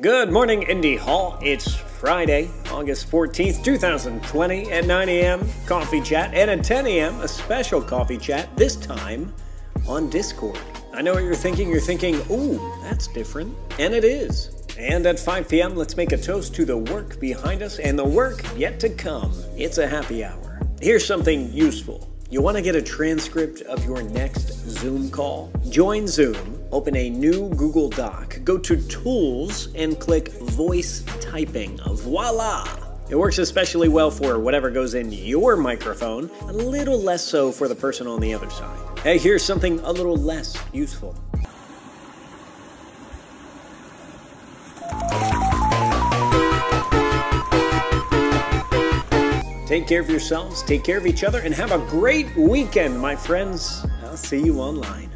Good morning, Indy Hall. It's Friday, August 14th, 2020 at 9 a.m. Coffee chat, and at 10 a.m. a special coffee chat, this time on Discord. I know what you're thinking. You're thinking, ooh, that's different. And it is. And at 5 p.m., let's make a toast to the work behind us and the work yet to come. It's a happy hour. Here's something useful. You want to get a transcript of your next Zoom call? Join Zoom, open a new Google Doc, go to Tools, and click Voice Typing. Voila! It works especially well for whatever goes in your microphone, a little less so for the person on the other side. Hey, here's something a little less useful. Take care of yourselves, take care of each other, and have a great weekend, my friends. I'll see you online.